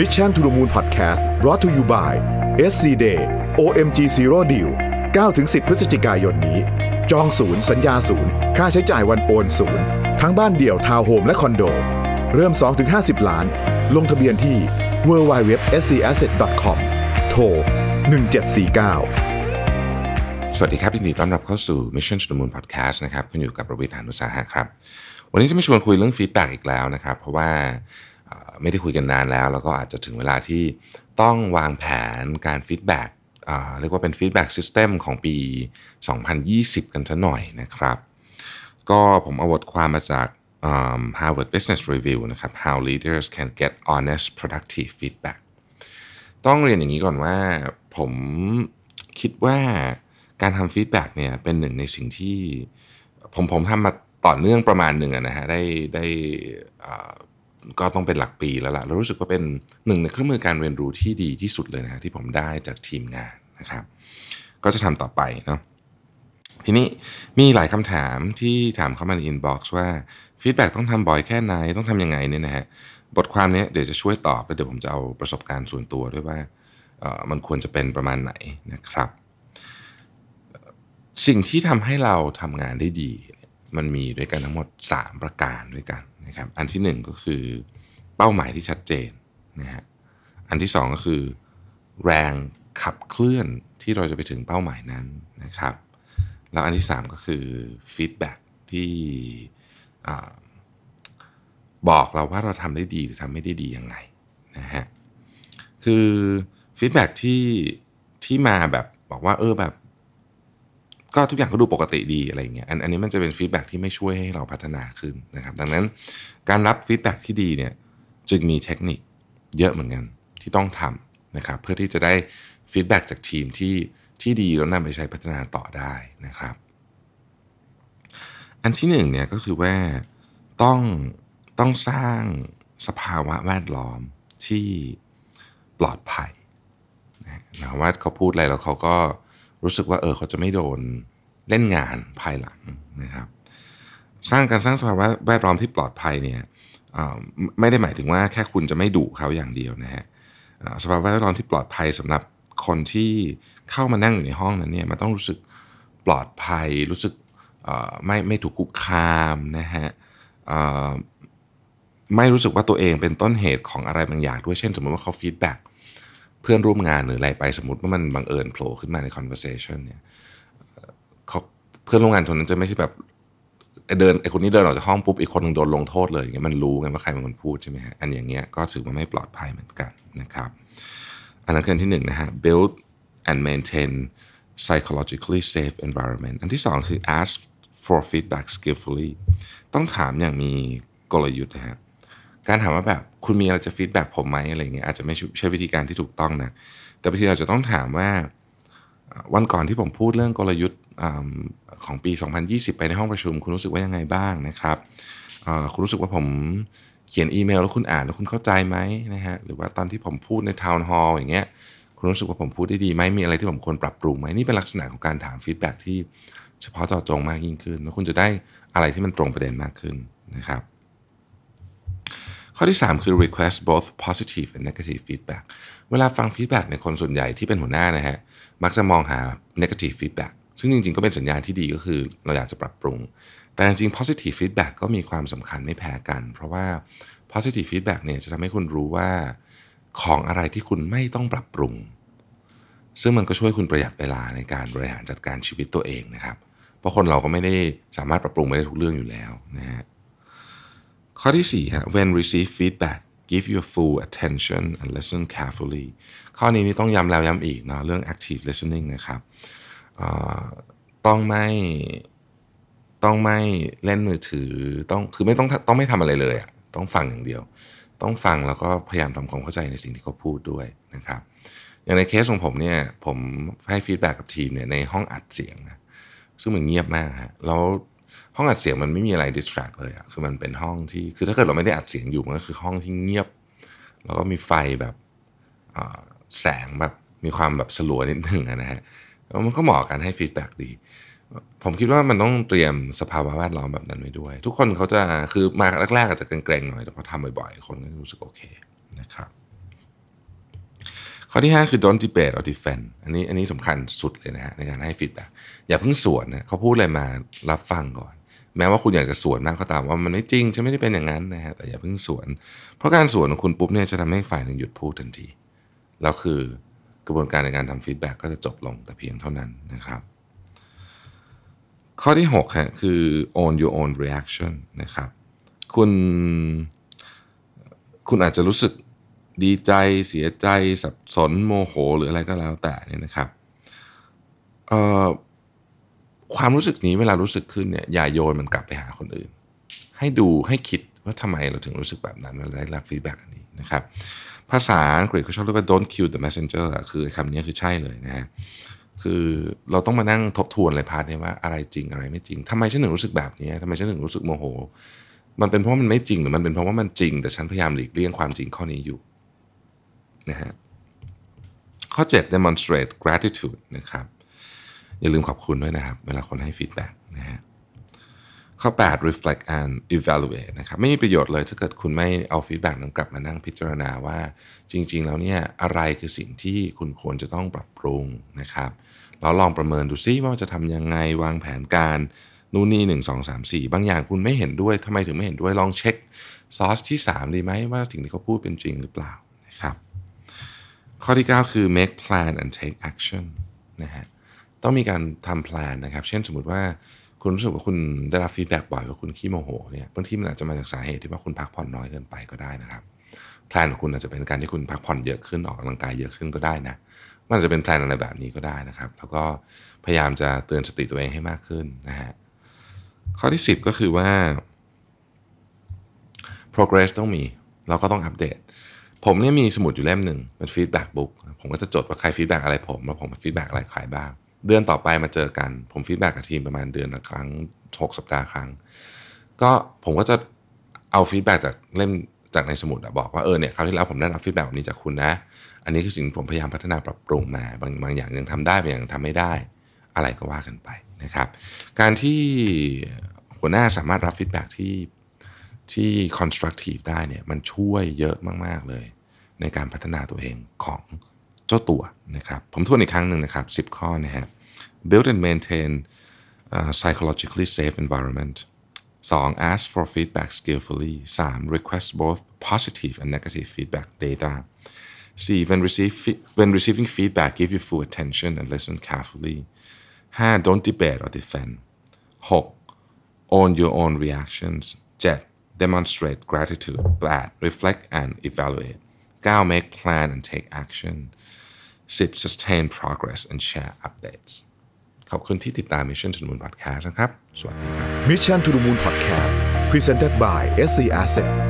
Mission to the Moon Podcast brought to you by SC Day OMG Zero Deal 9-10 พฤศจิกายนนี้ จองศูนย์สัญญาศูนย์ ค่าใช้จ่ายวันโอนศูนย์ ทั้งบ้านเดี่ยวทาวน์โฮมและคอนโด เริ่ม 2-50 ล้าน ลงทะเบียนที่ www.scasset.com โทร 1749 สวัสดีครับยินดีต้อนรับเข้าสู่ Mission to the Moon Podcast นะครับคุณอยู่กับประวิทยานุสาหะครับ วันนี้จะมาชวนคุยเรื่อง feedback อีกแล้วนะครับ เพราะว่า ไม่ได้คุยกันนานแล้ว แล้วก็อาจจะถึงเวลาที่ต้องวางแผนการ feedback เรียกว่าเป็น feedback system ของปี 2020 กันซะหน่อยนะครับ ก็ผมเอาบทความมาจาก Harvard Business Review นะครับ How Leaders Can Get Honest Productive Feedback ต้องเรียนอย่างนี้ก่อนว่าผมคิดว่าการทำ feedback เนี่ยเป็นหนึ่งในสิ่งที่ผมผมทำมาต่อเนื่องประมาณหนึ่งนะฮะได้ได้อ่อ ก็ต้องเป็นหลักปีแล้วล่ะแล้วรู้สึกว่าเป็นหนึ่งในเครื่องมือการเรียนรู้ที่ดีที่สุดเลยนะที่ผมได้จากทีมงานนะครับ ก็จะทำต่อไปเนาะทีนี้มีหลายคำถามที่ถามเข้ามาใน inbox ว่า feedback ต้องทำบ่อยแค่ไหนต้องทำยังไงเนี่ยนะฮะบทความเนี้ยเดี๋ยวจะช่วยตอบแล้วเดี๋ยวผมจะเอาประสบการณ์ส่วนตัวด้วยว่าเออมันควรจะเป็นประมาณไหนนะครับ สิ่งที่ทำให้เราทำงานได้ดี มันมีด้วยกันทั้งหมด 3 ประการด้วยกัน นะครับอันที่ 1 ก็คือเป้าหมายที่ชัดเจนนะฮะอันที่ 2 ก็คือ แรงขับเคลื่อนที่เราจะไปถึงเป้าหมายนั้นนะครับ แล้วอันที่ 3 ก็คือ feedback ที่บอกเราว่าเราทำได้ดีหรือทำไม่ได้ดียังไงนะฮะคือ feedback ที่ที่มาแบบบอกว่าเออแบบ ก็ทุกอย่างก็ดูปกติดีอะไรเงี้ยอันอันนี้มันจะเป็น feedback ที่ไม่ช่วยให้เราพัฒนาขึ้นนะครับ ดังนั้นการรับ feedback ที่ดีเนี่ยจึงมีเทคนิคเยอะเหมือนกันที่ต้องทำนะครับ เพื่อที่จะได้ feedback จากทีมที่ที่ดีแล้วนำไปใช้พัฒนาต่อได้นะครับ อันที่หนึ่งเนี่ยก็คือว่าต้องต้องสร้างสภาวะแวดล้อมที่ปลอดภัยนะว่าเขาพูดอะไรแล้วเขาก็ รู้สึกว่าเออเขาจะไม่โดนเล่นงานภายหลังนะครับ สร้างการสร้างสภาวะแวดล้อมที่ปลอดภัยเนี่ยไม่ได้หมายถึงว่าแค่คุณจะไม่ดุเขาอย่างเดียวนะฮะสภาวะแวดล้อมที่ปลอดภัยสำหรับคนที่เข้ามานั่งอยู่ในห้องนั้นเนี่ยมันต้องรู้สึกปลอดภัยรู้สึกไม่ไม่ถูกคุกคามนะฮะไม่รู้สึกว่าตัวเองเป็นต้นเหตุของอะไรบางอย่างด้วยเช่น สมมติว่าเขาฟีดแบ็ก พื่อนร่วมงานหรืออะไรไปสมมติว่ามันบังเอิญโผล่ขึ้นมาใน conversation เนี่ยเขาเพื่อนร่วมงานคนนั้นจะไม่ใช่แบบเดินไอ้คนนี้เดินออกจากห้องปุ๊บอีกคนนึงโดนลงโทษเลยอย่างเงี้ยมันรู้ไงว่าใครเป็นคนพูดใช่ไหมฮะอันอย่างเงี้ยก็ถือว่าไม่ปลอดภัยเหมือนกันนะครับ อันนั้นคืออันที่หนึ่งนะฮะ build and maintain psychologically safe environment อันที่สองคือ ask for feedback skillfully ต้องถามอย่างมีกลยุทธ์นะฮะ การถามว่าแบบคุณมีอะไรจะฟีดแบ็กผมไหมอะไรเงี้ยอาจจะไม่ใช่วิธีการที่ถูกต้องนะแต่บางทีเราจะต้องถามว่า วันก่อนที่ผมพูดเรื่องกลยุทธ์อ่าของปี 2020 ไปในห้องประชุม คุณรู้สึกว่ายังไงบ้างนะครับคุณรู้สึกว่าผมเขียนอีเมลแล้วคุณอ่านแล้วคุณเข้าใจไหมนะฮะหรือว่าตอนที่ผมพูดใน town hall อย่างเงี้ยคุณรู้สึกว่าผมพูดได้ดีไหมมีอะไรที่ผมควรปรับปรุงไหมนี่เป็นลักษณะของการถาม feedback ที่เฉพาะเจาะจงมากยิ่งขึ้น แล้วคุณจะได้อะไรที่มันตรงประเด็นมากขึ้นนะครับ ข้อที่ 3 คือ request both positive and negative feedback เวลาฟัง feedback ในคนส่วนใหญ่ที่เป็นหัวหน้านะฮะ มักจะมองหา negative feedback ซึ่งจริงๆ ก็เป็นสัญญาณที่ดีก็คือเราอยากจะปรับปรุง แต่จริงๆ positive feedback ก็มีความสำคัญไม่แพ้กัน เพราะว่า positive feedback เนี่ยจะทำให้คุณรู้ว่าของอะไรที่คุณไม่ต้องปรับปรุง ซึ่งมันก็ช่วยคุณประหยัดเวลาในการบริหารจัดการชีวิตตัวเองนะครับ เพราะคนเราก็ไม่ได้สามารถปรับปรุงไม่ได้ทุกเรื่องอยู่แล้วนะฮะ ข้อที่4ฮะ when receive feedback give your full attention and listen carefully ข้อนี้นี่ต้องย้ำแล้วย้ำอีกเนาะเรื่อง active listening นะครับต้องไม่ต้องไม่เล่นมือถือต้องคือไม่ต้องต้องไม่ทำอะไรเลยอะต้องฟังอย่างเดียว ต้องฟังแล้วก็พยายามทำความเข้าใจในสิ่งที่เขาพูดด้วยนะครับ อย่างในเคสของผมเนี่ยผมให้ feedback กับทีมเนี่ยในห้องอัดเสียงนะซึ่งมันเงียบมากฮะแล้ว ห้องอัดเสียงมันไม่มีอะไร distract เลยอะคือมันเป็นห้องที่คือถ้าเกิดเราไม่ได้อัดเสียงอยู่มันก็คือห้องที่เงียบ แล้วก็มีไฟแบบแสงแบบมีความแบบสลัวนิดหนึ่งอะนะฮะแล้วมันก็เหมาะกับการให้ feedback ดี ผมคิดว่ามันต้องเตรียมสภาวะแวดล้อมแบบนั้นไว้ด้วย ทุกคนเขาจะคือมาแรกๆอาจจะเกรงๆหน่อยแต่พอทำบ่อยๆ คนก็จะรู้สึกโอเคนะครับ ข้อที่ 5 คือ don't debate or defend อันนี้อันนี้สำคัญสุดเลยนะฮะในการให้ feedback อย่าเพิ่งสวนนะเขาพูดอะไรมารับฟังก่อน แม้ว่าคุณอยากจะสวนมากก็ตามว่ามันไม่จริงฉันไม่ได้เป็นอย่างนั้นนะฮะแต่อย่าเพิ่งสวน เพราะการสวนของคุณปุ๊บเนี่ยจะทำให้ฝ่ายหนึ่งหยุดพูดทันทีแล้วคือกระบวนการในการทำฟีดแบ็กก็จะจบลงแต่เพียงเท่านั้นนะครับ ข้อที่6ฮะคือ own your own reaction นะครับ คุณ คุณอาจจะรู้สึก ดีใจเสียใจสับสนโมโหหรืออะไรก็แล้วแต่เนี่ยนะครับความรู้สึกนี้เวลารู้สึกขึ้นเนี่ยอย่าโยนมันกลับไปหาคนอื่น ให้ดูให้คิดว่าทำไมเราถึงรู้สึกแบบนั้นเวลาได้รับ feedback อันนี้นะครับภาษาอังกฤษเขาชอบเรียกว่า don't kill the messenger คือคำนี้คือใช่เลยนะฮะคือเราต้องมานั่งทบทวนเลย part นี้ว่าอะไรจริงอะไรไม่จริงทำไมฉันถึงรู้สึกแบบนี้ทำไมฉันถึงรู้สึกโมโห มันเป็นเพราะมันไม่จริงหรือมันเป็นเพราะว่ามันจริง แต่ฉันพยายามหลีกเลี่ยงความจริงข้อนี้อยู่ นะฮะข้อ 7 demonstrate gratitude นะครับอย่าลืมขอบคุณด้วยนะครับ เวลาคนให้ feedback นะฮะข้อ 8 reflect and evaluate นะครับไม่มีประโยชน์เลยถ้าเกิดคุณไม่เอา feedback นั้นกลับมานั่งพิจารณาว่า จริง ๆ แล้วเนี่ยอะไรคือสิ่งที่คุณควรจะต้องปรับปรุงนะครับเราลองประเมินดูซิว่าจะทำยังไงวางแผนการนู่นนี่หนึ่งสองสามสี่บางอย่างคุณไม่เห็นด้วยทำไมถึงไม่เห็นด้วยลองเช็คซอสที่ 3 ดีไหมว่าสิ่งที่เขาพูดเป็นจริงหรือเปล่านะครับ ข้อที่ 9 คือ make plan and take action นะฮะต้องมีการทำ plan นะครับ เช่นสมมติว่าคุณรู้สึกว่าคุณได้รับ feedback บ่อยว่าคุณขี้โมโหเนี่ยบางทีมันอาจจะมาจากสาเหตุที่ว่าคุณพักผ่อนน้อยเกินไปก็ได้นะครับ plan ของคุณอาจจะเป็นการที่คุณพักผ่อนเยอะขึ้นออกกำลังกายเยอะขึ้นก็ได้นะมันอาจจะเป็น plan อะไรแบบนี้ก็ได้นะครับ แล้วก็พยายามจะเตือนสติตัวเองให้มากขึ้นนะฮะข้อที่ 10 ก็คือว่า progress ต้องมี เราก็ต้องอัปเดต ผมเนี่ยมีสมุดอยู่เล่มหนึ่งเป็น feedback book ผมก็จะจดว่าใคร feedback อะไรผมแล้วผม feedback อะไรใครบ้าง เดือนต่อไปมาเจอกัน ผม feedback กับทีมประมาณเดือนละครั้ง6สัปดาห์ครั้ง ก็ผมก็จะเอา feedback จากเล่มจากในสมุดบอกว่าเออเนี่ยคราวที่แล้วผมได้รับ feedback แบบนี้จากคุณนะ อันนี้คือสิ่งผมพยายามพัฒนาปรับปรุงมาบางบางอย่างยังทำได้บางอย่างทำไม่ได้ อะไรก็ว่ากันไปนะครับ การที่หัวหน้าสามารถรับ feedback ที่ ที่ constructive ได้เนี่ยมันช่วยเยอะมาก ๆ เลย ในการพัฒนาตัวเองของเจ้าตัวนะครับ ผมทวนอีกครั้งหนึ่งนะครับ 10 ข้อนะฮะ build and maintain uh, psychologically safe environment 2. ask for feedback skillfully 3. request both positive and negative feedback data 4. when, receive, when receiving feedback give your full attention and listen carefully 5. don't debate or defend 6. own your own reactions 7. demonstrate gratitude, Plan, reflect and evaluate. 9. Make plan and take action. 10. Sustain progress and share updates. ขอบคุณที่ติดตาม Mission to the Moon Podcast Mission to the Moon Podcast Presented by SC Asset